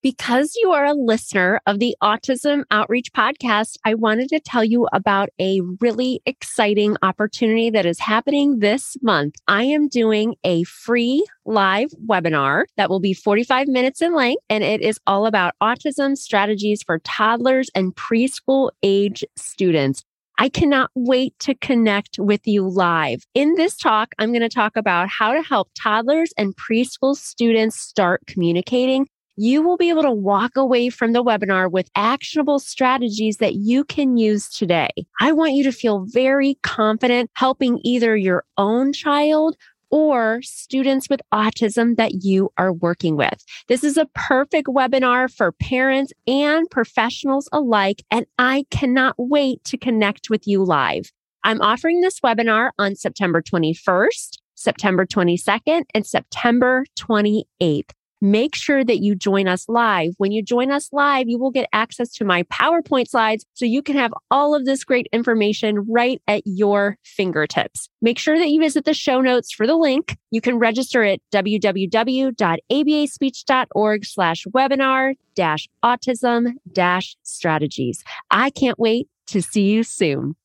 Because you are a listener of the Autism Outreach Podcast, I wanted to tell you about a really exciting opportunity that is happening this month. I am doing a free live webinar that will be 45 minutes in length, and it is all about autism strategies for toddlers and preschool age students. I cannot wait to connect with you live. In this talk, I'm going to talk about how to help toddlers and preschool students start communicating you will be able to walk away from the webinar with actionable strategies that you can use today. I want you to feel very confident helping either your own child or students with autism that you are working with. This is a perfect webinar for parents and professionals alike, and I cannot wait to connect with you live. I'm offering this webinar on September 21st, September 22nd, and September 28th make sure that you join us live. When you join us live, you will get access to my PowerPoint slides so you can have all of this great information right at your fingertips. Make sure that you visit the show notes for the link. You can register at www.abaspeech.org slash webinar dash autism dash strategies. I can't wait to see you soon.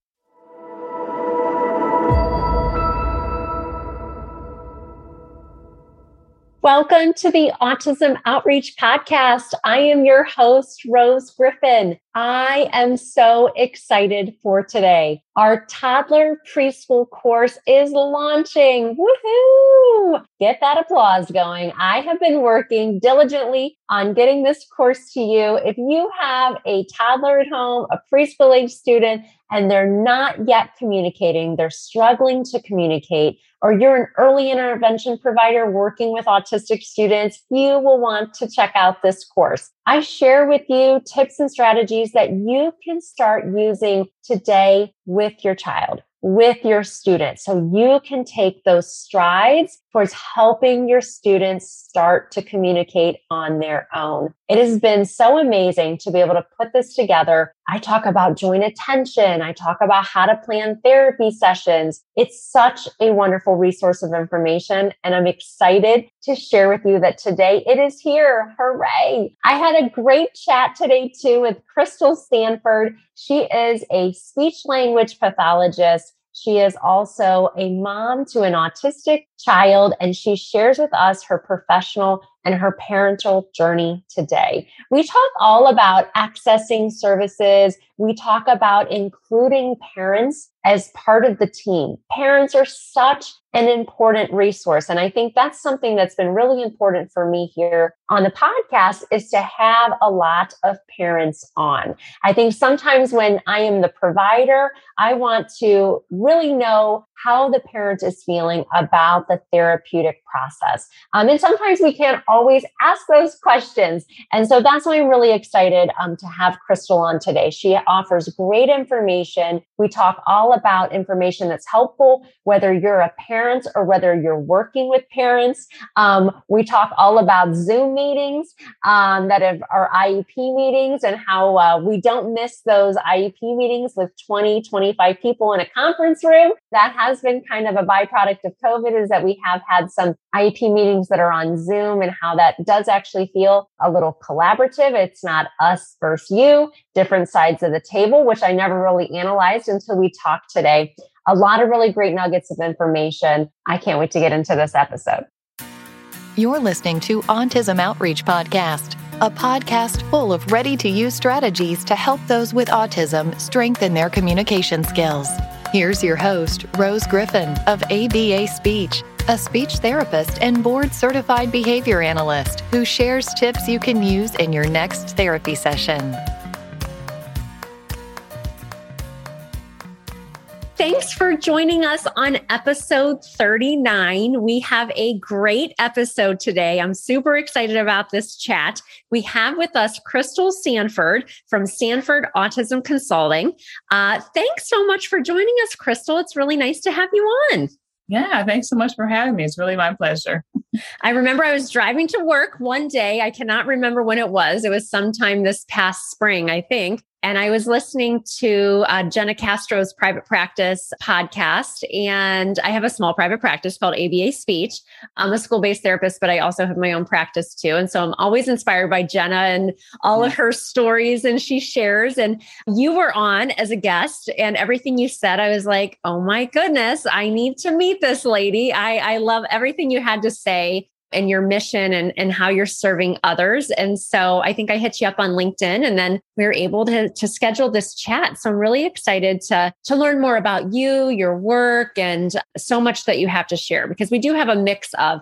Welcome to the Autism Outreach Podcast. I am your host, Rose Griffin. I am so excited for today. Our toddler preschool course is launching. Woohoo! Get that applause going. I have been working diligently on getting this course to you. If you have a toddler at home, a preschool age student, and they're not yet communicating, they're struggling to communicate, or you're an early intervention provider working with autistic students, you will want to check out this course. I share with you tips and strategies that you can start using today with your child with your students. So you can take those strides towards helping your students start to communicate on their own. It has been so amazing to be able to put this together. I talk about joint attention. I talk about how to plan therapy sessions. It's such a wonderful resource of information. And I'm excited to share with you that today it is here. Hooray. I had a great chat today too with Crystal Stanford. She is a speech language pathologist. She is also a mom to an autistic child, and she shares with us her professional and her parental journey today. We talk all about accessing services. We talk about including parents as part of the team. Parents are such an important resource. And I think that's something that's been really important for me here on the podcast is to have a lot of parents on. I think sometimes when I am the provider, I want to really know how the parent is feeling about the therapeutic process. Um, and sometimes we can't always ask those questions. And so that's why I'm really excited um, to have Crystal on today. She offers great information. We talk all about information that's helpful, whether you're a parent or whether you're working with parents. Um, we talk all about Zoom meetings um, that have, are IEP meetings and how uh, we don't miss those IEP meetings with 20, 25 people in a conference room. That has been kind of a byproduct of COVID is that we have had some IEP meetings that are on Zoom and how that does actually feel a little collaborative. It's not us versus you, different sides of the table, which I never really analyzed until we talked today. A lot of really great nuggets of information. I can't wait to get into this episode. You're listening to Autism Outreach Podcast, a podcast full of ready to use strategies to help those with autism strengthen their communication skills. Here's your host, Rose Griffin of ABA Speech, a speech therapist and board certified behavior analyst who shares tips you can use in your next therapy session. Thanks for joining us on episode 39. We have a great episode today. I'm super excited about this chat. We have with us Crystal Stanford from Stanford Autism Consulting. Uh, thanks so much for joining us, Crystal. It's really nice to have you on. Yeah, thanks so much for having me. It's really my pleasure. I remember I was driving to work one day. I cannot remember when it was. It was sometime this past spring, I think. And I was listening to uh, Jenna Castro's private practice podcast. And I have a small private practice called ABA Speech. I'm a school based therapist, but I also have my own practice too. And so I'm always inspired by Jenna and all of her stories and she shares. And you were on as a guest, and everything you said, I was like, oh my goodness, I need to meet this lady. I, I love everything you had to say and your mission and, and how you're serving others. And so I think I hit you up on LinkedIn and then we were able to, to schedule this chat. So I'm really excited to, to learn more about you, your work, and so much that you have to share because we do have a mix of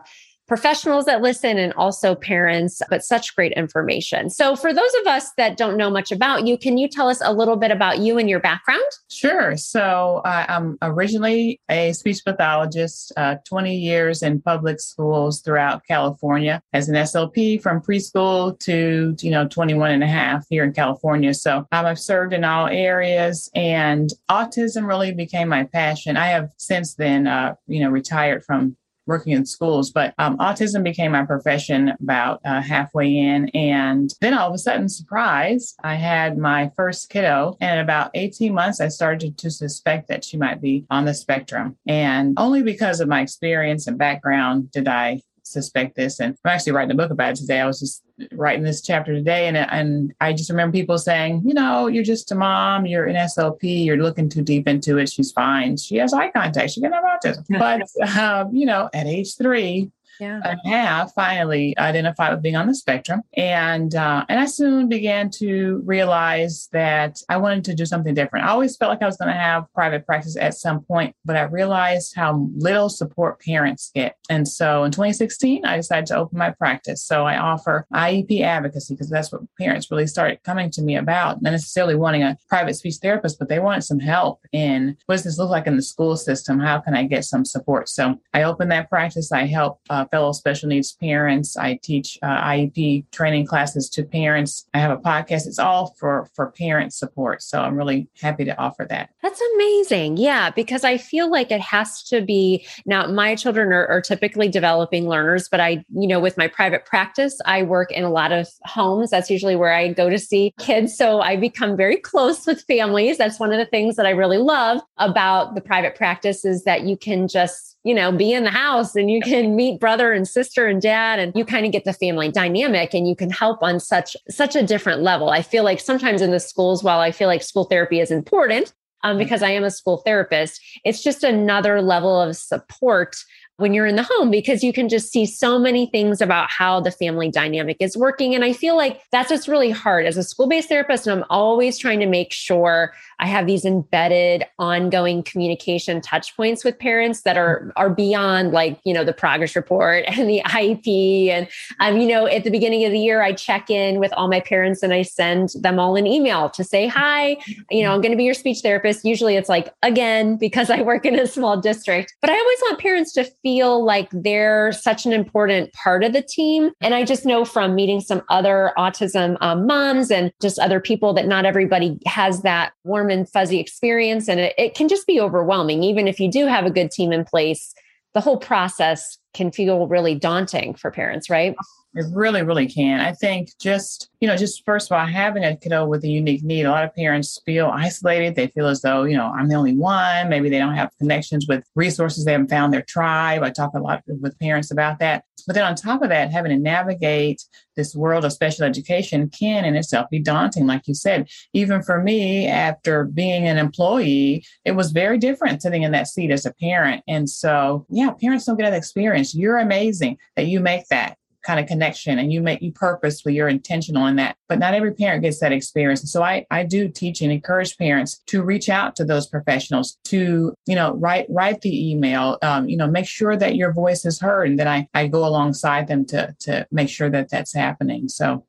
professionals that listen and also parents, but such great information. So, for those of us that don't know much about you, can you tell us a little bit about you and your background? Sure. So, uh, I'm originally a speech pathologist, uh, 20 years in public schools throughout California as an SLP from preschool to, you know, 21 and a half here in California. So, um, I've served in all areas and autism really became my passion. I have since then, uh, you know, retired from working in schools, but um, autism became my profession about uh, halfway in. And then all of a sudden, surprise, I had my first kiddo. And about 18 months, I started to suspect that she might be on the spectrum. And only because of my experience and background did I suspect this. And I'm actually writing a book about it today. I was just writing this chapter today, and and I just remember people saying, you know, you're just a mom, you're an SLP, you're looking too deep into it. She's fine. She has eye contact. She can have autism. But um, you know, at age three, yeah. and have finally identified with being on the spectrum. And uh, and I soon began to realize that I wanted to do something different. I always felt like I was going to have private practice at some point, but I realized how little support parents get. And so in 2016, I decided to open my practice. So I offer IEP advocacy because that's what parents really started coming to me about, not necessarily wanting a private speech therapist, but they wanted some help in what does this look like in the school system? How can I get some support? So I opened that practice. I help uh, fellow special needs parents. I teach uh, IEP training classes to parents. I have a podcast. It's all for for parent support. So I'm really happy to offer that. That's amazing. Yeah, because I feel like it has to be now. My children are, are typically developing learners, but I, you know, with my private practice, I work in a lot of homes. That's usually where I go to see kids. So I become very close with families. That's one of the things that I really love about the private practice is that you can just you know, be in the house and you can meet brother and sister and dad and you kind of get the family dynamic and you can help on such such a different level. I feel like sometimes in the schools while I feel like school therapy is important um, mm-hmm. because I am a school therapist, it's just another level of support when you're in the home because you can just see so many things about how the family dynamic is working. And I feel like that's what's really hard as a school based therapist. And I'm always trying to make sure I have these embedded ongoing communication touch points with parents that are, are beyond like, you know, the progress report and the IEP. And, um, you know, at the beginning of the year, I check in with all my parents and I send them all an email to say, hi, you know, I'm going to be your speech therapist. Usually it's like, again, because I work in a small district, but I always want parents to feel feel like they're such an important part of the team. And I just know from meeting some other autism um, moms and just other people that not everybody has that warm and fuzzy experience. And it, it can just be overwhelming. Even if you do have a good team in place, the whole process can feel really daunting for parents, right? It really, really can. I think just, you know, just first of all, having a kiddo with a unique need, a lot of parents feel isolated. They feel as though, you know, I'm the only one. Maybe they don't have connections with resources. They haven't found their tribe. I talk a lot with parents about that. But then on top of that, having to navigate this world of special education can in itself be daunting. Like you said, even for me, after being an employee, it was very different sitting in that seat as a parent. And so, yeah, parents don't get that experience. You're amazing that you make that kind of connection and you make you purposeful you're intentional in that. But not every parent gets that experience. So i i do teach and encourage parents to reach out to those professionals to you know write write the email. Um, you know make sure that your voice is heard and then i i go alongside them to to make sure that that's happening. So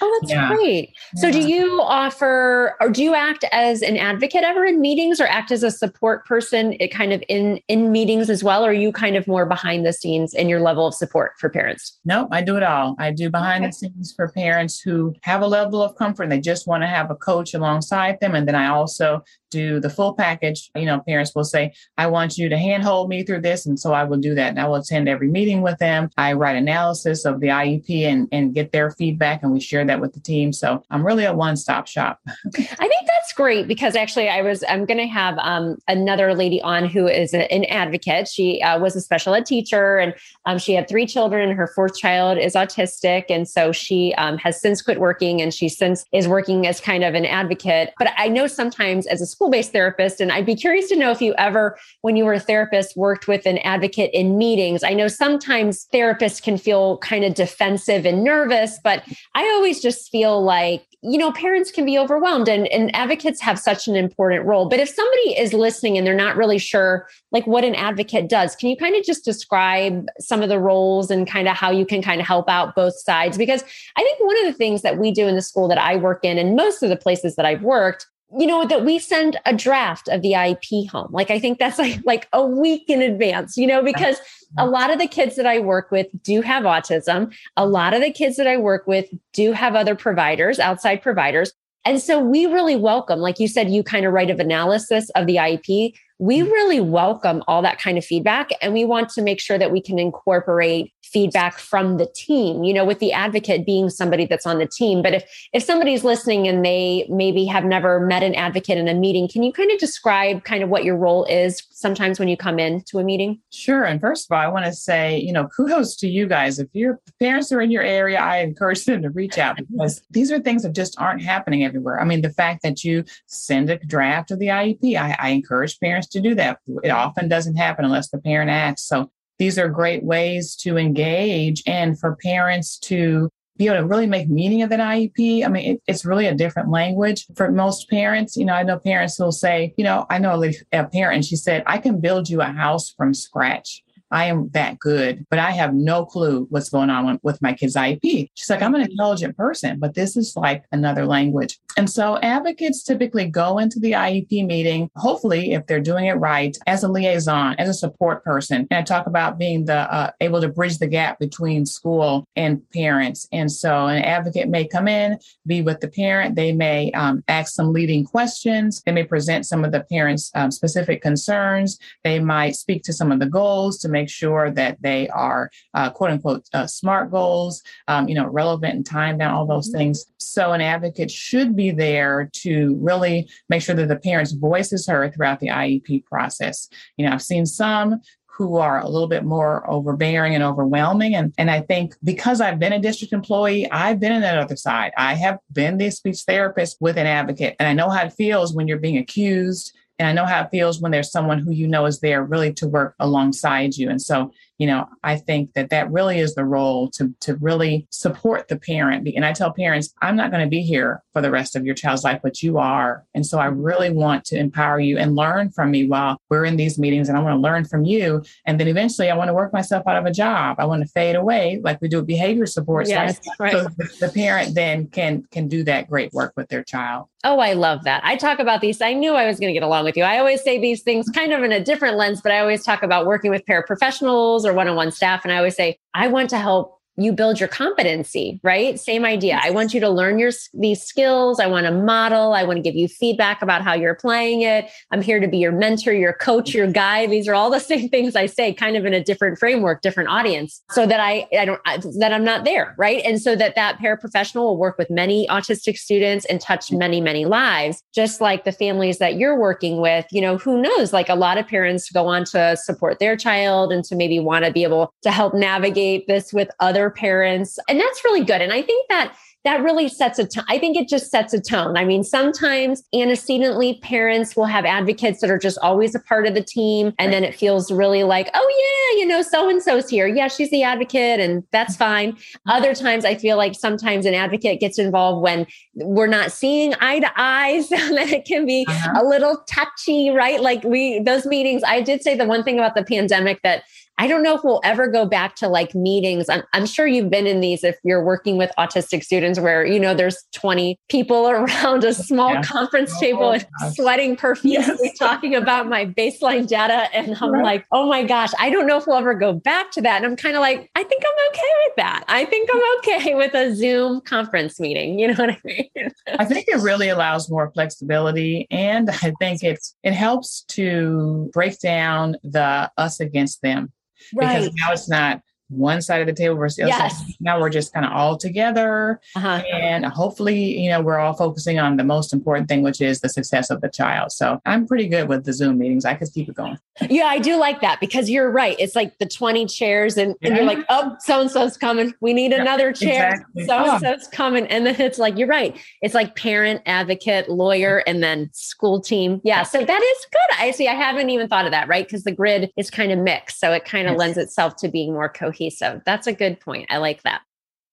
Oh, that's yeah. great. So, yeah. do you offer or do you act as an advocate ever in meetings or act as a support person it kind of in in meetings as well? Or are you kind of more behind the scenes in your level of support for parents? No, I do it all. I do behind okay. the scenes for parents who have a level of comfort and they just want to have a coach alongside them. And then I also do the full package. You know, parents will say, I want you to handhold me through this. And so I will do that. And I will attend every meeting with them. I write analysis of the IEP and, and get their feedback and we share that with the team. So I'm really a one stop shop. I think that's great because actually I was, I'm going to have um, another lady on who is a, an advocate. She uh, was a special ed teacher and um, she had three children. Her fourth child is autistic. And so she um, has since quit working and she since is working as kind of an advocate. But I know sometimes as a school based therapist, and I'd be curious to know if you ever, when you were a therapist, worked with an advocate in meetings. I know sometimes therapists can feel kind of defensive and nervous, but I always just feel like, you know, parents can be overwhelmed and, and advocates have such an important role. But if somebody is listening and they're not really sure like what an advocate does, can you kind of just describe some of the roles and kind of how you can kind of help out both sides? Because I think one of the things that we do in the school that I work in and most of the places that I've worked you know that we send a draft of the IEP home. Like I think that's like like a week in advance, you know, because a lot of the kids that I work with do have autism. A lot of the kids that I work with do have other providers, outside providers. And so we really welcome, like you said, you kind of write of analysis of the IEP we mm-hmm. really welcome all that kind of feedback and we want to make sure that we can incorporate feedback from the team you know with the advocate being somebody that's on the team. But if if somebody's listening and they maybe have never met an advocate in a meeting can you kind of describe kind of what your role is sometimes when you come in to a meeting? Sure. And first of all i want to say you know kudos to you guys. If your parents are in your area i encourage them to reach out because these are things that just aren't happening everywhere. I mean the fact that you send a draft of the iep i, I encourage parents to do that. It often doesn't happen unless the parent asks. So these are great ways to engage and for parents to be able to really make meaning of an IEP. I mean, it, it's really a different language for most parents. You know, I know parents who'll say, you know, I know a, a parent and she said, I can build you a house from scratch. I am that good, but I have no clue what's going on with my kid's IEP. She's like, I'm an intelligent person, but this is like another language. And so advocates typically go into the IEP meeting, hopefully, if they're doing it right, as a liaison, as a support person. And I talk about being the uh, able to bridge the gap between school and parents. And so an advocate may come in, be with the parent. They may um, ask some leading questions. They may present some of the parents' um, specific concerns. They might speak to some of the goals to make sure that they are uh, quote unquote uh, smart goals, um, you know, relevant and time bound, all those mm-hmm. things. So an advocate should be there to really make sure that the parent's voice is heard throughout the IEP process. You know, I've seen some who are a little bit more overbearing and overwhelming. And, and I think because I've been a district employee, I've been in that other side. I have been the speech therapist with an advocate, and I know how it feels when you're being accused and I know how it feels when there's someone who you know is there really to work alongside you. And so you know, I think that that really is the role to, to really support the parent. And I tell parents, I'm not going to be here for the rest of your child's life, but you are. And so I really want to empower you and learn from me while we're in these meetings. And I want to learn from you. And then eventually I want to work myself out of a job. I want to fade away like we do with behavior support. Yes, right. So the parent then can, can do that great work with their child. Oh, I love that. I talk about these. I knew I was going to get along with you. I always say these things kind of in a different lens, but I always talk about working with paraprofessionals or one on one staff. And I always say, I want to help you build your competency, right? Same idea. I want you to learn your these skills. I want to model. I want to give you feedback about how you're playing it. I'm here to be your mentor, your coach, your guide. These are all the same things I say, kind of in a different framework, different audience, so that I I don't I, that I'm not there, right? And so that that paraprofessional will work with many autistic students and touch many many lives, just like the families that you're working with. You know, who knows? Like a lot of parents go on to support their child and to maybe want to be able to help navigate this with other their parents. And that's really good. And I think that that really sets a tone. I think it just sets a tone. I mean, sometimes antecedently parents will have advocates that are just always a part of the team. And then it feels really like, oh, yeah, you know, so and so's here. Yeah, she's the advocate and that's fine. Other times I feel like sometimes an advocate gets involved when we're not seeing eye to eye. So that it can be uh-huh. a little touchy, right? Like we, those meetings, I did say the one thing about the pandemic that I don't know if we'll ever go back to like meetings. I'm, I'm, sure you've been in these if you're working with autistic students where, you know, there's 20 people around a small yeah. conference oh, table and sweating profusely yes. talking about my baseline data. And I'm right. like, oh my gosh, I don't know if we'll ever go back to that. And I'm kind of like, I think I'm okay with that. I think I'm okay with a Zoom conference meeting. You know what I mean? I think it really allows more flexibility. And I think it's, it helps to break down the us against them Right. Because now it's not one side of the table versus the other Yes. side. Now we're just kind of all together. Uh-huh. And hopefully, you know, we're all focusing on the most important thing, which is the success of the child. So I'm pretty good with the Zoom meetings. I could keep it going. Yeah, I do like that because you're right. It's like the 20 chairs, and, and you're like, oh, so and so's coming. We need Yeah, another chair. So and so's coming. And then it's like, you're right. It's like parent, advocate, lawyer, and then school team. Yeah. So that is good. I see. I haven't even thought of that, right? Because the grid is kind of mixed. So it kind of Yes. lends itself to being more cohesive. That's a good point. I like that.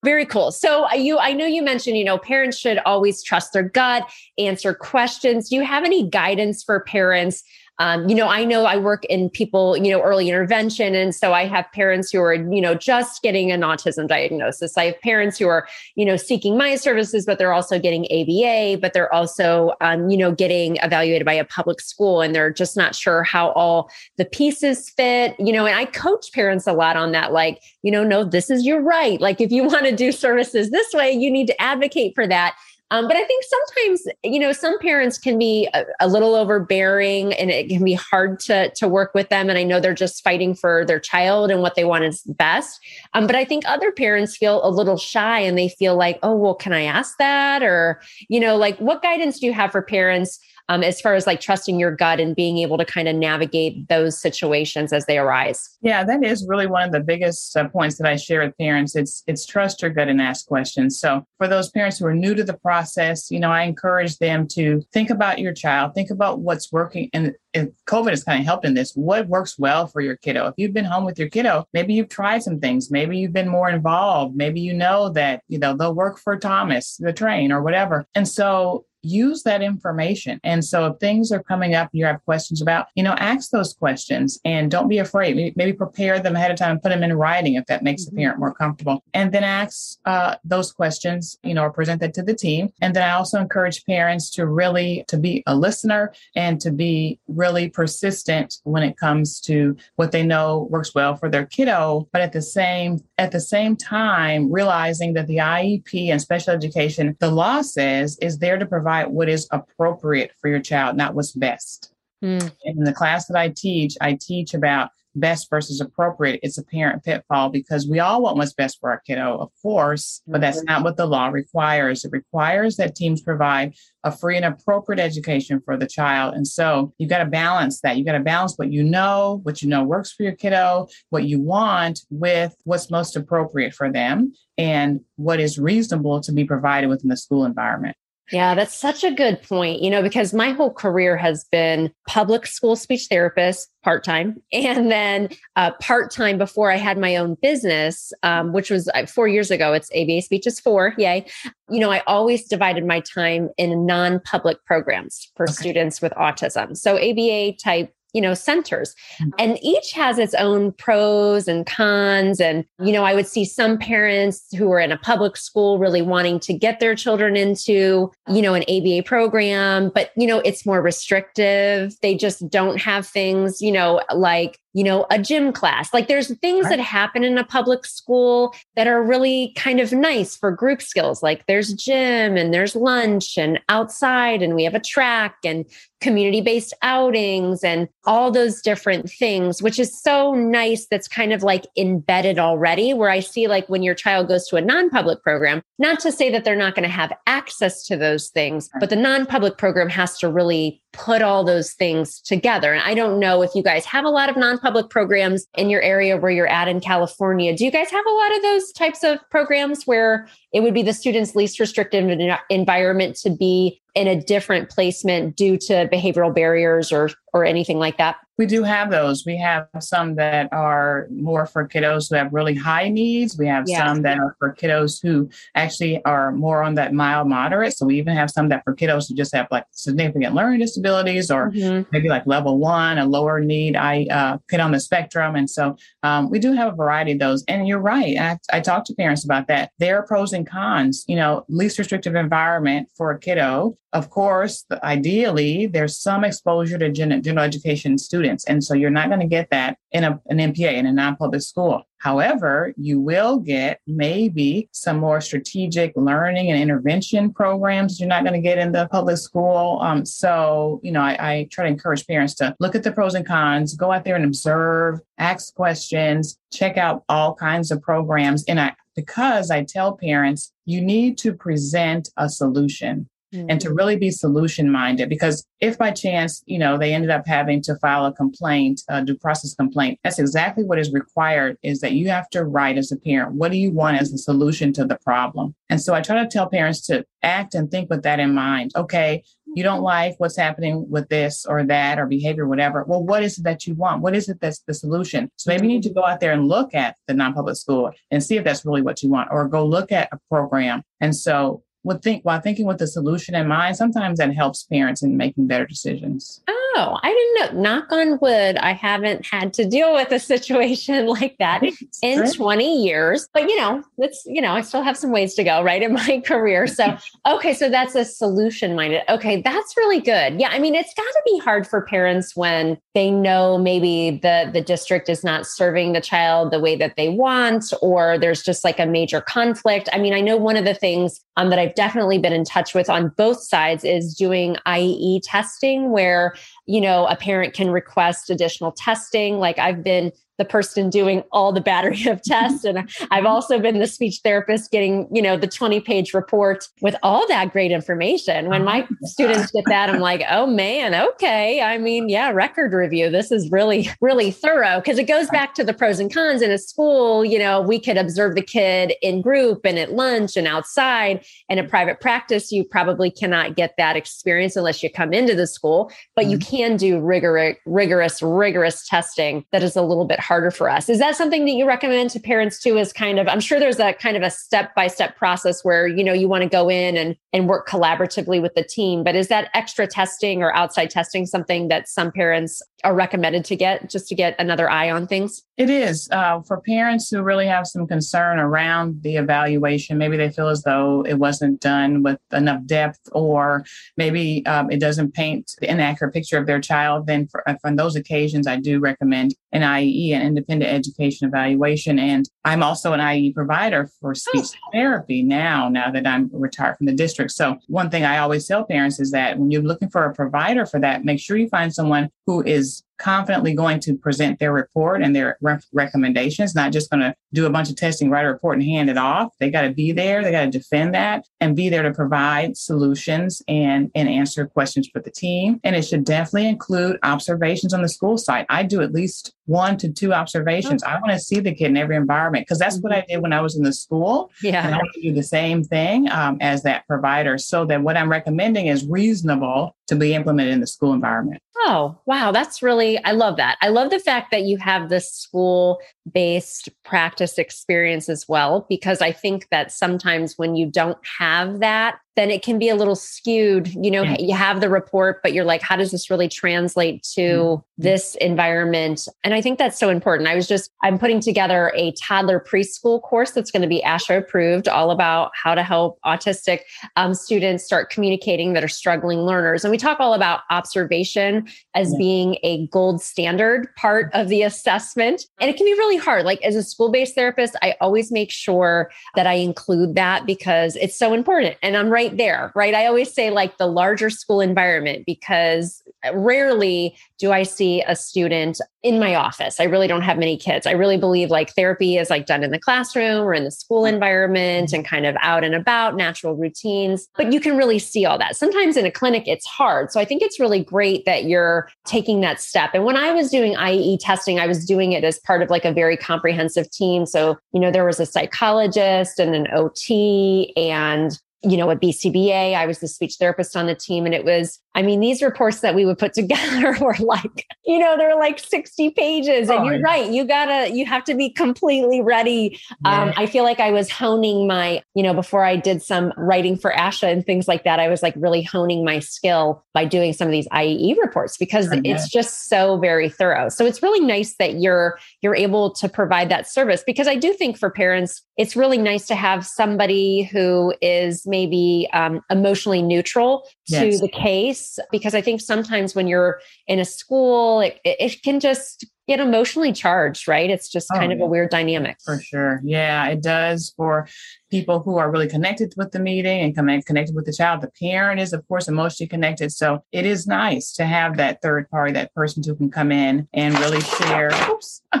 Very cool. So uh, you, I know you mentioned, you know, parents should always trust their gut, answer questions. Do you have any guidance for parents? Um, you know, I know I work in people, you know, early intervention. And so I have parents who are, you know, just getting an autism diagnosis. I have parents who are, you know, seeking my services, but they're also getting ABA, but they're also, um, you know, getting evaluated by a public school and they're just not sure how all the pieces fit, you know, and I coach parents a lot on that. Like, you know, no, this is your right. Like, if you want to do services this way, you need to advocate for that. Um, but I think sometimes, you know, some parents can be a, a, little overbearing and it can be hard to, to work with them. And I know they're just fighting for their child and what they want is best. Um, but I think other parents feel a little shy and they feel like, oh, well, can I ask that? Or, you know, like what guidance do you have for parents um, as far as like trusting your gut and being able to kind of navigate those situations as they arise? Yeah, that is really one of the biggest uh, points that I share with parents. It's it's trust your gut and ask questions. So for those parents who are new to the process, you know, I encourage them to think about your child, think about what's working, and, and COVID is kind of helping this. What works well for your kiddo? If you've been home with your kiddo, maybe you've tried some things. Maybe you've been more involved. Maybe you know that you know they'll work for Thomas, the train, or whatever. And so use that information. And so if things are coming up you have questions about, you know, ask those questions and don't be afraid. Maybe prepare them ahead of time and put them in writing if that makes mm-hmm. the parent more comfortable. And then ask uh, those questions, you know, or present that to the team. And then I also encourage parents to really to be a listener and to be really persistent when it comes to what they know works well for their kiddo, but at the same at the same time realizing that the IEP and special education, the law says is there to provide what is appropriate for your child, not what's best. Mm. In the class that I teach, I teach about best versus appropriate. It's a parent pitfall because we all want what's best for our kiddo, of course, but that's not what the law requires. It requires that teams provide a free and appropriate education for the child. And so you got to balance that. You got to balance what you know, what you know works for your kiddo, what you want with what's most appropriate for them and what is reasonable to be provided within the school environment. Yeah, that's such a good point. You know, because my whole career has been public school speech therapist part time, and then uh, part time before I had my own business, um, which was uh, four years ago. It's ABA Speech is four, yay! You know, I always divided my time in non public programs for okay. students with autism. So ABA type you know centers. Mm-hmm. And each has its own pros and cons. And you know i would see some parents who are in a public school really wanting to get their children into you know an aba program but you know it's more restrictive. They just don't have things you know like you know, a gym class. Like there's things right. that happen in a public school that are really kind of nice for group skills. Like there's gym and there's lunch and outside and we have a track and community based outings and all those different things, which is so nice. That's kind of like embedded already. Where I see like when your child goes to a non public program, not to say that they're not going to have access to those things, but the non public program has to really put all those things together. And I don't know if you guys have a lot of non public programs in your area where you're at in California. Do you guys have a lot of those types of programs where it would be the student's least restrictive environment to be in a different placement due to behavioral barriers or or anything like that? We do have those. We have some that are more for kiddos who have really high needs. We have yeah. some that are for kiddos who actually are more on that mild moderate. So we even have some that for kiddos who just have like significant learning disabilities or mm-hmm. maybe like level one, a lower need, I uh, kid on the spectrum. And so um, we do have a variety of those. And you're right. I, I talk to parents about that. There are pros and and cons. You know, least restrictive environment for a kiddo. Of course, ideally, there's some exposure to general, general education students. And so you're not going to get that in a, an NPA, in a non public school. However, you will get maybe some more strategic learning and intervention programs you're not going to get in the public school. Um, so, you know, I, I try to encourage parents to look at the pros and cons, go out there and observe, ask questions, check out all kinds of programs. And I, because I tell parents, you need to present a solution mm-hmm. and to mm-hmm. really be solution minded. Because if by chance, you know, they ended up having to file a complaint, a due process complaint, that's exactly what is required is that you have to write as a parent, what do you want as a solution to the problem? And so I try to tell parents to act and think with that in mind. Okay, you don't like what's happening with this or that or behavior, whatever. Well, what is it that you want? What is it that's the solution? So maybe you need to go out there and look at the non-public school and see if that's really what you want, or go look at a program. And so would think while thinking with the solution in mind, sometimes that helps parents in making better decisions. Oh, I didn't know. Knock on wood, I haven't had to deal with a situation like that in 20 years. But you know, it's you know, I still have some ways to go, right, in my career. So okay, so that's a solution minded. Okay, that's really good. Yeah, I mean, it's got to be hard for parents when they know maybe the the district is not serving the child the way that they want, or there's just like a major conflict. I mean, I know one of the things um, that I've definitely been in touch with on both sides is doing IE testing where, you know, a parent can request additional testing. Like I've been the person doing all the battery of tests. And I've mm-hmm. also been the speech therapist getting, you know, the 20 page report with all that great information. When my uh-huh. students get that, I'm like, oh man, okay. I mean, yeah, record review. This is really, really thorough because it goes back to the pros and cons in a school. You know, we could observe the kid in group and at lunch and outside. And in private practice, you probably cannot get that experience unless you come into the school, but you mm-hmm. can do rigorous, rigorous, rigorous testing that is a little bit harder for us. Is that something that you recommend to parents too? Is kind of, I'm sure there's a kind of a step by step process where, you know, you want to go in and, and work collaboratively with the team, but is that extra testing or outside testing something that some parents are recommended to get just to get another eye on things? It is uh, for parents who really have some concern around the evaluation. Maybe they feel as though it wasn't done with enough depth, or maybe um, it doesn't paint the inaccurate picture of their child. Then, for, uh, on those occasions, I do recommend an IE, an independent education evaluation. And I'm also an IE provider for speech oh. therapy now. Now that I'm retired from the district, so one thing I always tell parents is that when you're looking for a provider for that, make sure you find someone who is confidently going to present their report and their re- recommendations, not just going to do a bunch of testing, write a report and hand it off. They got to be there. They got to defend that and be there to provide solutions and, and answer questions for the team. And it should definitely include observations on the school site. I do at least one to two observations. I want to see the kid in every environment because that's what I did when I was in the school. Yeah. And I want to do the same thing um, as that provider so that what I'm recommending is reasonable to be implemented in the school environment. Oh, wow. That's really, I love that. I love the fact that you have this school based practice experience as well, because I think that sometimes when you don't have that, then it can be a little skewed. You know, yeah. you have the report, but you're like, how does this really translate to mm-hmm. this environment? And I think that's so important. I was just, I'm putting together a toddler preschool course that's going to be ASHA approved, all about how to help autistic um, students start communicating that are struggling learners. And we talk all about observation as yeah. being a gold standard part of the assessment. And it can be really hard. Like as a school based therapist, I always make sure that I include that because it's so important. And I'm right right there, right? I always say like the larger school environment because rarely do I see a student in my office. I really don't have many kids. I really believe like therapy is like done in the classroom or in the school mm-hmm. environment and kind of out and about, natural routines. But you can really see all that. Sometimes in a clinic, it's hard. So I think it's really great that you're taking that step. And when I was doing IE testing, I was doing it as part of like a very comprehensive team. So, you know, there was a psychologist and an OT and you know, at BCBA, I was the speech therapist on the team. And it was, I mean, these reports that we would put together were like, you know, they're like 60 pages. And oh, you're right. You gotta, you have to be completely ready. Yeah. Um, I feel like I was honing my, you know, before I did some writing for ASHA and things like that, I was like really honing my skill by doing some of these IEE reports because oh, it's just so very thorough. So it's really nice that you're, you're able to provide that service because I do think for parents, it's really nice to have somebody who is maybe um, emotionally neutral to yes. the case because I think sometimes when you're in a school, it, it can just get emotionally charged, right? It's just kind oh, of a weird dynamic. For sure. Yeah, it does for people who are really connected with the meeting and connect, connected with the child. The parent is, of course, emotionally connected. So it is nice to have that third party, that person who can come in and really share, oops,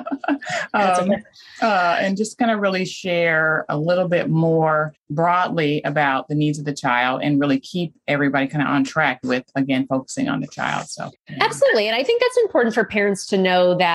um, uh, and just kind of really share a little bit more broadly about the needs of the child and really keep everybody kind of on track with, again, focusing on the child. So, yeah. absolutely. And I think that's important for parents to know that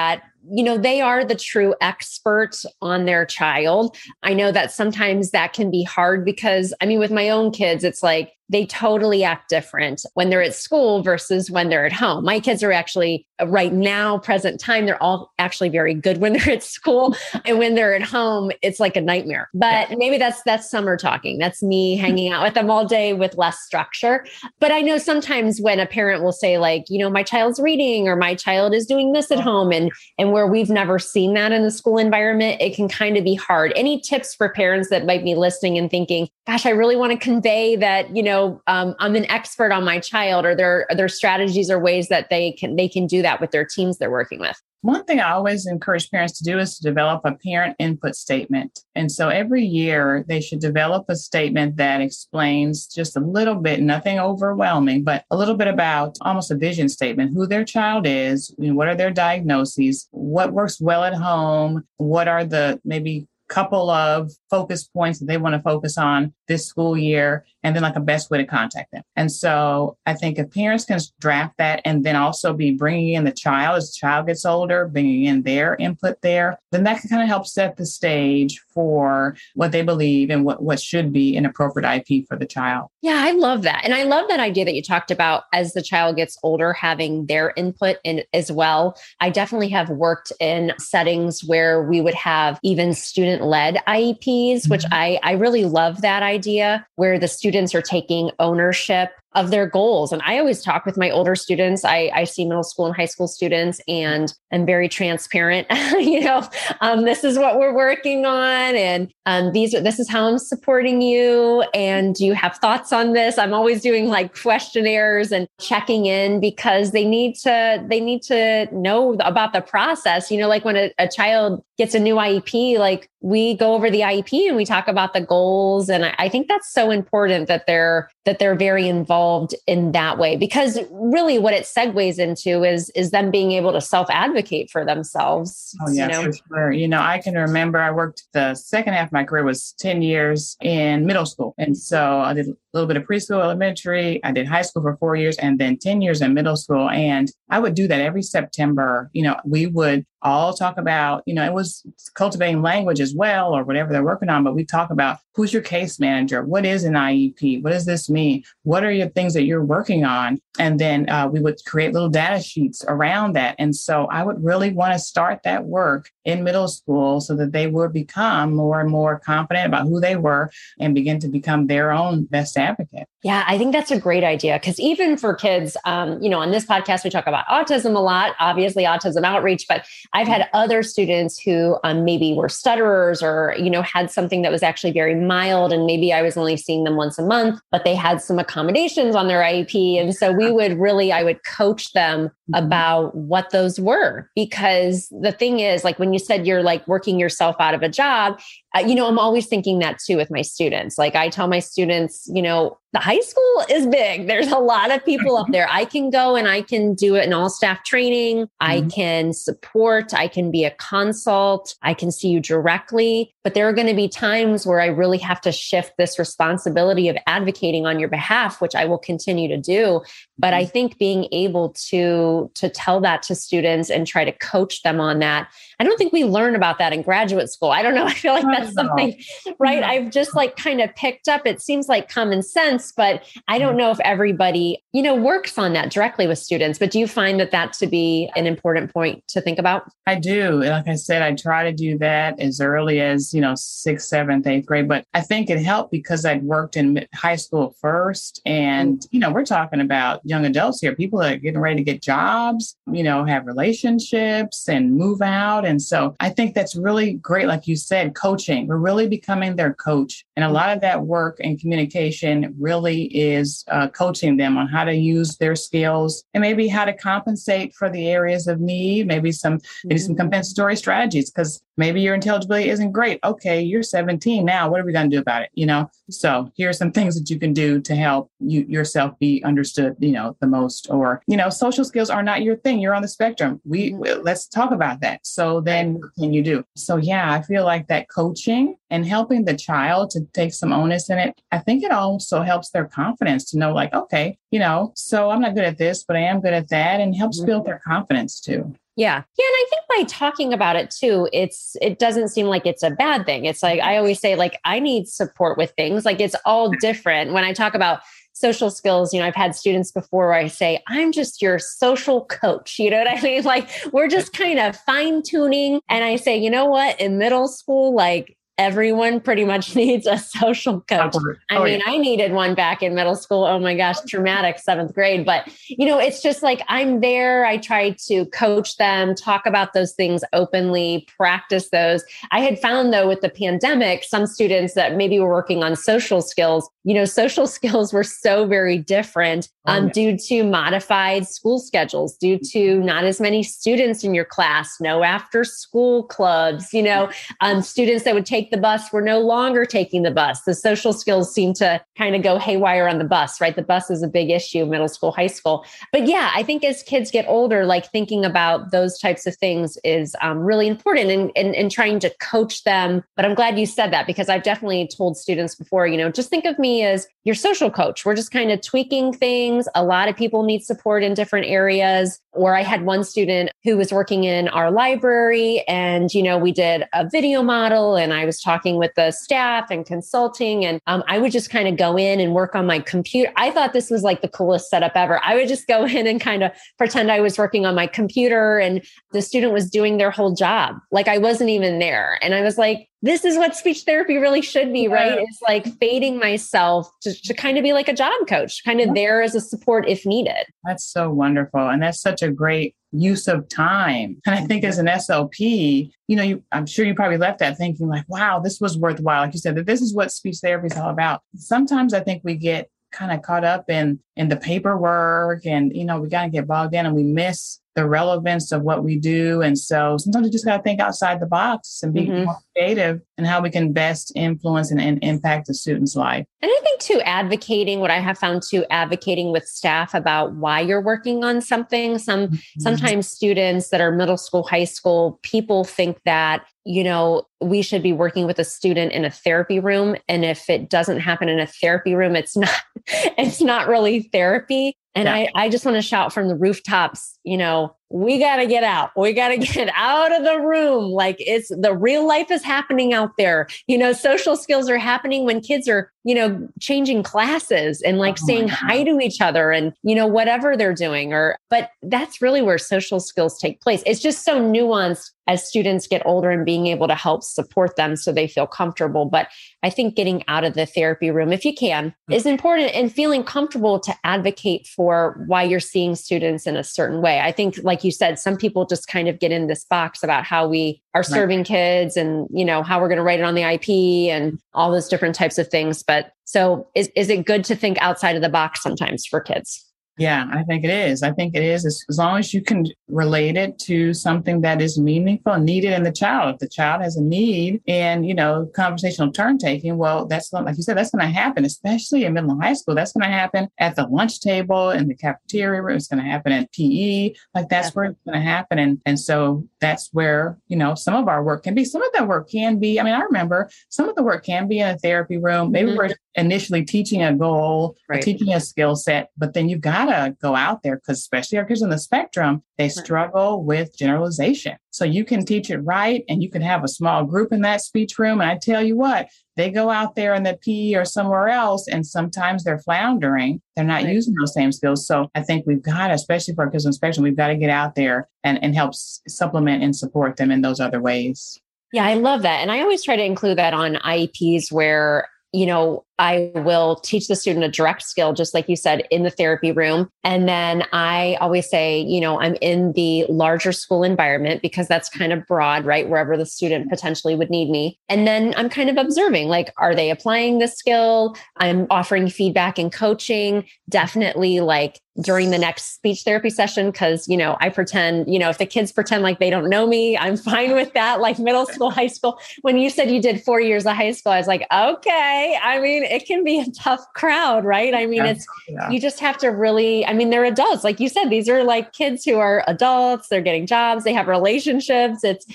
you know, they are the true expert on their child. I know that sometimes that can be hard because, I mean, with my own kids, it's like they totally act different when they're at school versus when they're at home. My kids are actually uh, right now, present time, they're all actually very good when they're at school. And when they're at home, it's like a nightmare. But yeah. maybe that's that's summer talking. That's me hanging out with them all day with less structure. But I know sometimes when a parent will say, like, you know, my child's reading or my child is doing this at home, and and where we've never seen that in the school environment, it can kind of be hard. Any tips for parents that might be listening and thinking, gosh, I really want to convey that, you know, um, i'm an expert on my child or their there strategies or ways that they can they can do that with their teams they're working with one thing I always encourage parents to do is to develop a parent input statement. And so every year they should develop a statement that explains just a little bit, nothing overwhelming, but a little bit about almost a vision statement who their child is, what are their diagnoses, what works well at home, what are the maybe couple of focus points that they want to focus on this school year and then like a best way to contact them. And so I think if parents can draft that and then also be bringing in the child as the child gets older, bringing in their input there, then that can kind of help set the stage for what they believe and what, what should be an appropriate IEP for the child. Yeah, I love that. And I love that idea that you talked about as the child gets older, having their input in as well. I definitely have worked in settings where we would have even student led IEPs, mm-hmm. which I, I really love that idea where the students are taking ownership of their goals. And I always talk with my older students. I, I see middle school and high school students and I'm very transparent. you know, um, this is what we're working on. And um, these are, this is how I'm supporting you. And do you have thoughts on this? I'm always doing like questionnaires and checking in because they need to, they need to know about the process. You know, like when a, a child gets a new IEP, like we go over the IEP and we talk about the goals. And I, I think that's so important that they're, that they're very involved involved in that way. Because really what it segues into is is them being able to self advocate for themselves oh yeah you know? for sure. You know i can remember i worked the second half of my career was 10 years in middle school. And so i did a little bit of preschool elementary i did high school for four years and then 10 years in middle school and i would do that every september you know we would all talk about, you know, it was cultivating language as well or whatever they're working on, but we talk about who's your case manager? What is an IEP? What does this mean? What are your things that you're working on? And then uh, we would create little data sheets around that. And so I would really want to start that work in middle school so that they would become more and more confident about who they were and begin to become their own best advocate. Yeah, I think that's a great idea because even for kids, um, you know, on this podcast, we talk about autism a lot, obviously, autism outreach, but I've had other students who um, maybe were stutterers or, you know, had something that was actually very mild. And maybe I was only seeing them once a month, but they had some accommodations on their IEP. And so we would really, I would coach them mm-hmm. about what those were because the thing is, like when you said you're like working yourself out of a job, uh, you know, I'm always thinking that too with my students. Like I tell my students, you know, the high school is big. There's a lot of people up there. I can go and I can do it in all staff training. Mm-hmm. I can support. I can be a consult. I can see you directly. But there are going to be times where I really have to shift this responsibility of advocating on your behalf, which I will continue to do. But I mm-hmm. think being able to, to tell that to students and try to coach them on that. I don't think we learn about that in graduate school. I don't know. I feel like that's something, right? I've just like kind of picked up. It seems like common sense, but I don't mm-hmm. know if everybody, you know, works on that directly with students. But do you find that that to be an important point to think about? I do. Like I said, I try to do that as early as, you know, sixth, seventh, eighth grade. But I think it helped because I'd worked in high school first. And, you know, we're talking about young adults here, people that are getting ready to get jobs, you know, have relationships and move out. And so I think that's really great. Like you said, coaching, we're really becoming their coach. And a lot of that work and communication really is uh, coaching them on how to use their skills and maybe how to compensate for the areas of need, maybe some, maybe some mm-hmm. compensatory strategies because maybe your intelligibility isn't great. Okay, you're 17 now. What are we going to do about it? You know, so here are some things that you can do to help you yourself be understood, you know, the most. Or, you know, social skills are not your thing. You're on the spectrum. We mm-hmm. let's talk about that. So then what can you do? So yeah, I feel like that coaching and helping the child to take some onus in it, I think it also helps their confidence to know, like, okay, you know, so I'm not good at this, but I am good at that, and helps mm-hmm. build their confidence too. Yeah. Yeah. And I think by talking about it too, it's, it doesn't seem like it's a bad thing. It's like, I always say, like, I need support with things. Like, it's all mm. different. When I talk about social skills, you know, I've had students before where I say, I'm just your social coach. You know what I mean? Like, we're just kind of fine tuning. And I say, you know what? In middle school, like, everyone pretty much needs a social coach. I oh, mean, yeah. I needed one back in middle school. Oh my gosh, traumatic seventh grade. But, you know, it's just like I'm there. I try to coach them, talk about those things openly, practice those. I had found, though, with the pandemic, some students that maybe were working on social skills, you know, social skills were so very different oh, um, oh, yeah. due to modified school schedules, due to not as many students in your class, no after school clubs, you know, um, students that would take the bus We're no longer taking the bus. The social skills seem to kind of go haywire on the bus, right? The bus is a big issue, middle school, high school. But yeah, I think as kids get older, like thinking about those types of things is um, really important and, and, and trying to coach them. But I'm glad you said that because I've definitely told students before, you know, just think of me as your social coach. We're just kind of tweaking things. A lot of people need support in different areas. Or I had one student who was working in our library and, you know, we did a video model and I was talking with the staff and consulting. And um, I would just kind of go in and work on my computer. I thought this was like the coolest setup ever. I would just go in and kind of pretend I was working on my computer and the student was doing their whole job. Like I wasn't even there. And I was like, this is what speech therapy really should be, right? Yeah. It's like fading myself to, to kind of be like a job coach, kind of there as a support if needed. That's so wonderful. And that's such a great use of time. And I think as an SLP, you know, you, I'm sure you probably left that thinking like, wow, this was worthwhile. Like you said, that this is what speech therapy is all about. Sometimes I think we get kind of caught up in in the paperwork and you know we got to get bogged in and we miss the relevance of what we do. And so sometimes we just got to think outside the box and be mm-hmm. more creative and how we can best influence and, and, impact the student's life. And I think too, advocating what I have found too, advocating with staff about why you're working on something. Some mm-hmm. sometimes students that are middle school, high school, people think that you know, we should be working with a student in a therapy room. And if it doesn't happen in a therapy room, it's not, it's not really therapy. And yeah. I, I just want to shout from the rooftops, you know, we got to get out. We got to get out of the room. Like it's the real life is happening out there. You know, social skills are happening when kids are, you know, changing classes and like oh saying hi to each other and, you know, whatever they're doing. Or, but that's really where social skills take place. It's just so nuanced as students get older and being able to help support them so they feel comfortable. But I think getting out of the therapy room, if you can, mm. is important and feeling comfortable to advocate for why you're seeing students in a certain way. I think, like you said, some people just kind of get in this box about how we are serving right. kids and, you know, how we're going to write it on the IEP and all those different types of things. But so is, is it good to think outside of the box sometimes for kids? Yeah, I think it is. I think it is as, as long as you can relate it to something that is meaningful and needed in the child. If the child has a need and, you know, conversational turn taking, well, that's like you said, that's going to happen, especially in middle and high school. That's going to happen at the lunch table, in the cafeteria room. It's going to happen at PE. Like that's yeah. where it's going to happen. And, and so that's where, you know, some of our work can be. Some of that work can be, I mean, I remember some of the work can be in a therapy room. Maybe mm-hmm. we're initially teaching a goal, right. teaching a skill set, but then you've got to go out there because especially our kids on the spectrum, they struggle with generalization. So you can teach it right and you can have a small group in that speech room. And I tell you what, they go out there in the PE or somewhere else and sometimes they're floundering. They're not right. using those same skills. So I think we've got, especially for our kids on the spectrum, we've got to get out there and, and help supplement and support them in those other ways. Yeah, I love that. And I always try to include that on IEPs where you know, I will teach the student a direct skill, just like you said, in the therapy room. And then I always say, you know, I'm in the larger school environment because that's kind of broad, right? Wherever the student potentially would need me. And then I'm kind of observing, like, are they applying the skill? I'm offering feedback and coaching. Definitely like during the next speech therapy session because you know i pretend you know if the kids pretend like they don't know me i'm fine with that like middle school high school when you said you did four years of high school i was like okay i mean it can be a tough crowd right i mean it's yeah. you just have to really i mean they're adults like you said these are like kids who are adults they're getting jobs they have relationships it's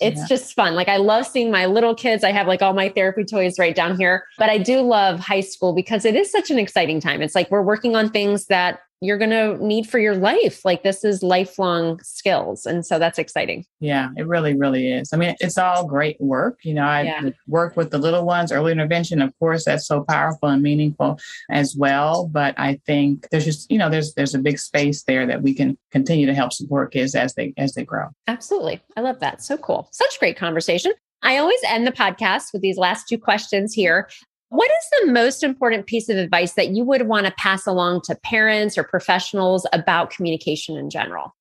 it's yeah. just fun. Like I love seeing my little kids. I have like all my therapy toys right down here, but I do love high school because it is such an exciting time. It's like we're working on things that you're going to need for your life. Like this is lifelong skills. And so that's exciting. Yeah, it really, really is. I mean, it's all great work. You know, I yeah. work with the little ones, early intervention. Of course, that's so powerful and meaningful as well. But I think there's just, you know, there's, there's a big space there that we can continue to help support kids as they, as they grow. Absolutely. I love that. So cool. Such great conversation. I always end the podcast with these last two questions here. What is the most important piece of advice that you would want to pass along to parents or professionals about communication in general?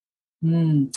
Mm.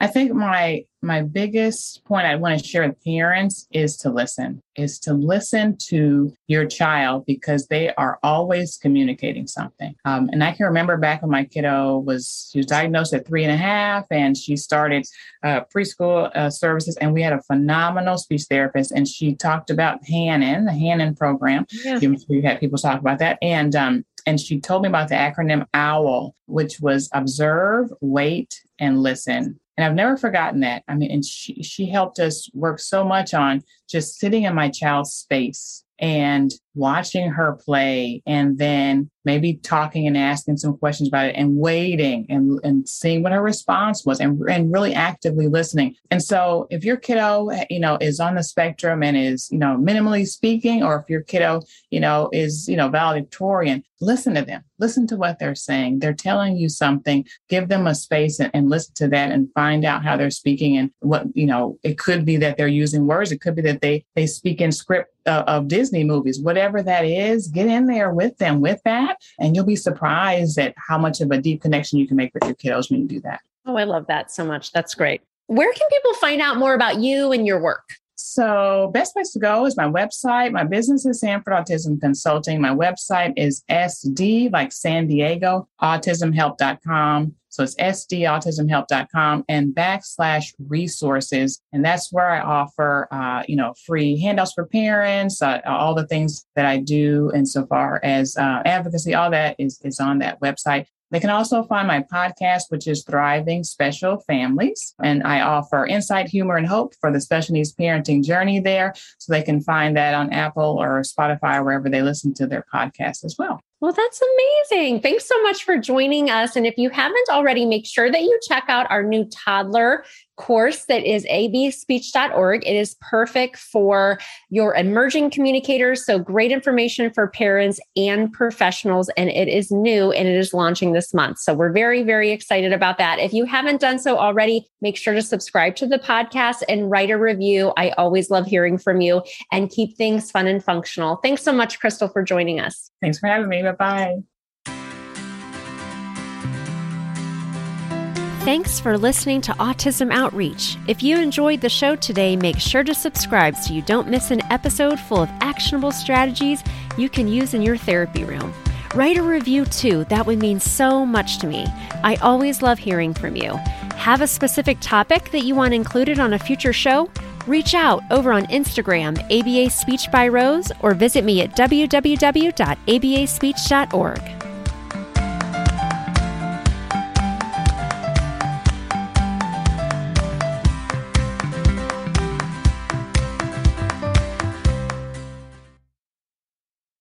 I think my my biggest point I want to share with parents is to listen, is to listen to your child because they are always communicating something. Um, and I can remember back when my kiddo was she was diagnosed at three and a half, and she started uh, preschool uh, services, and we had a phenomenal speech therapist, and she talked about Hanen, the Hanen program. Yeah. You had people talk about that, and um, and she told me about the acronym OWL, which was observe, wait, and listen. And I've never forgotten that. I mean, and she, she helped us work so much on just sitting in my child's space and watching her play and then maybe talking and asking some questions about it and waiting and, and seeing what her response was and, and really actively listening. And so if your kiddo, you know, is on the spectrum and is, you know, minimally speaking, or if your kiddo, you know, is, you know, valedictorian, listen to them, listen to what they're saying. They're telling you something, give them a space and, and listen to that and find out how they're speaking and what, you know, it could be that they're using words. It could be that they, they speak in script uh, of Disney movies, whatever that is, get in there with them with that. And you'll be surprised at how much of a deep connection you can make with your kiddos when you do that. Oh, I love that so much. That's great. Where can people find out more about you and your work? So, best place to go is my website. My business is Sanford Autism Consulting. My website is SD, like San Diego, autismhelp.com. So it's sdautismhelp.com and backslash resources. And that's where I offer, uh, you know, free handouts for parents, uh, all the things that I do insofar as uh, advocacy, all that is, is on that website. They can also find my podcast, which is Thriving Special Families. And I offer insight, humor, and hope for the special needs parenting journey there. So they can find that on Apple or Spotify or wherever they listen to their podcast as well. Well, that's amazing. Thanks so much for joining us. And if you haven't already, make sure that you check out our new toddler course that is abaspeech.org. It is perfect for your emerging communicators. So great information for parents and professionals. And it is new and it is launching this month. So we're very, very excited about that. If you haven't done so already, make sure to subscribe to the podcast and write a review. I always love hearing from you and keep things fun and functional. Thanks so much, Crystal, for joining us. Thanks for having me. Bye bye. Thanks for listening to Autism Outreach. If you enjoyed the show today, make sure to subscribe so you don't miss an episode full of actionable strategies you can use in your therapy room. Write a review too, that would mean so much to me. I always love hearing from you. Have a specific topic that you want included on a future show? Reach out over on Instagram, ABA Speech by Rose, or visit me at www.abaspeech.org.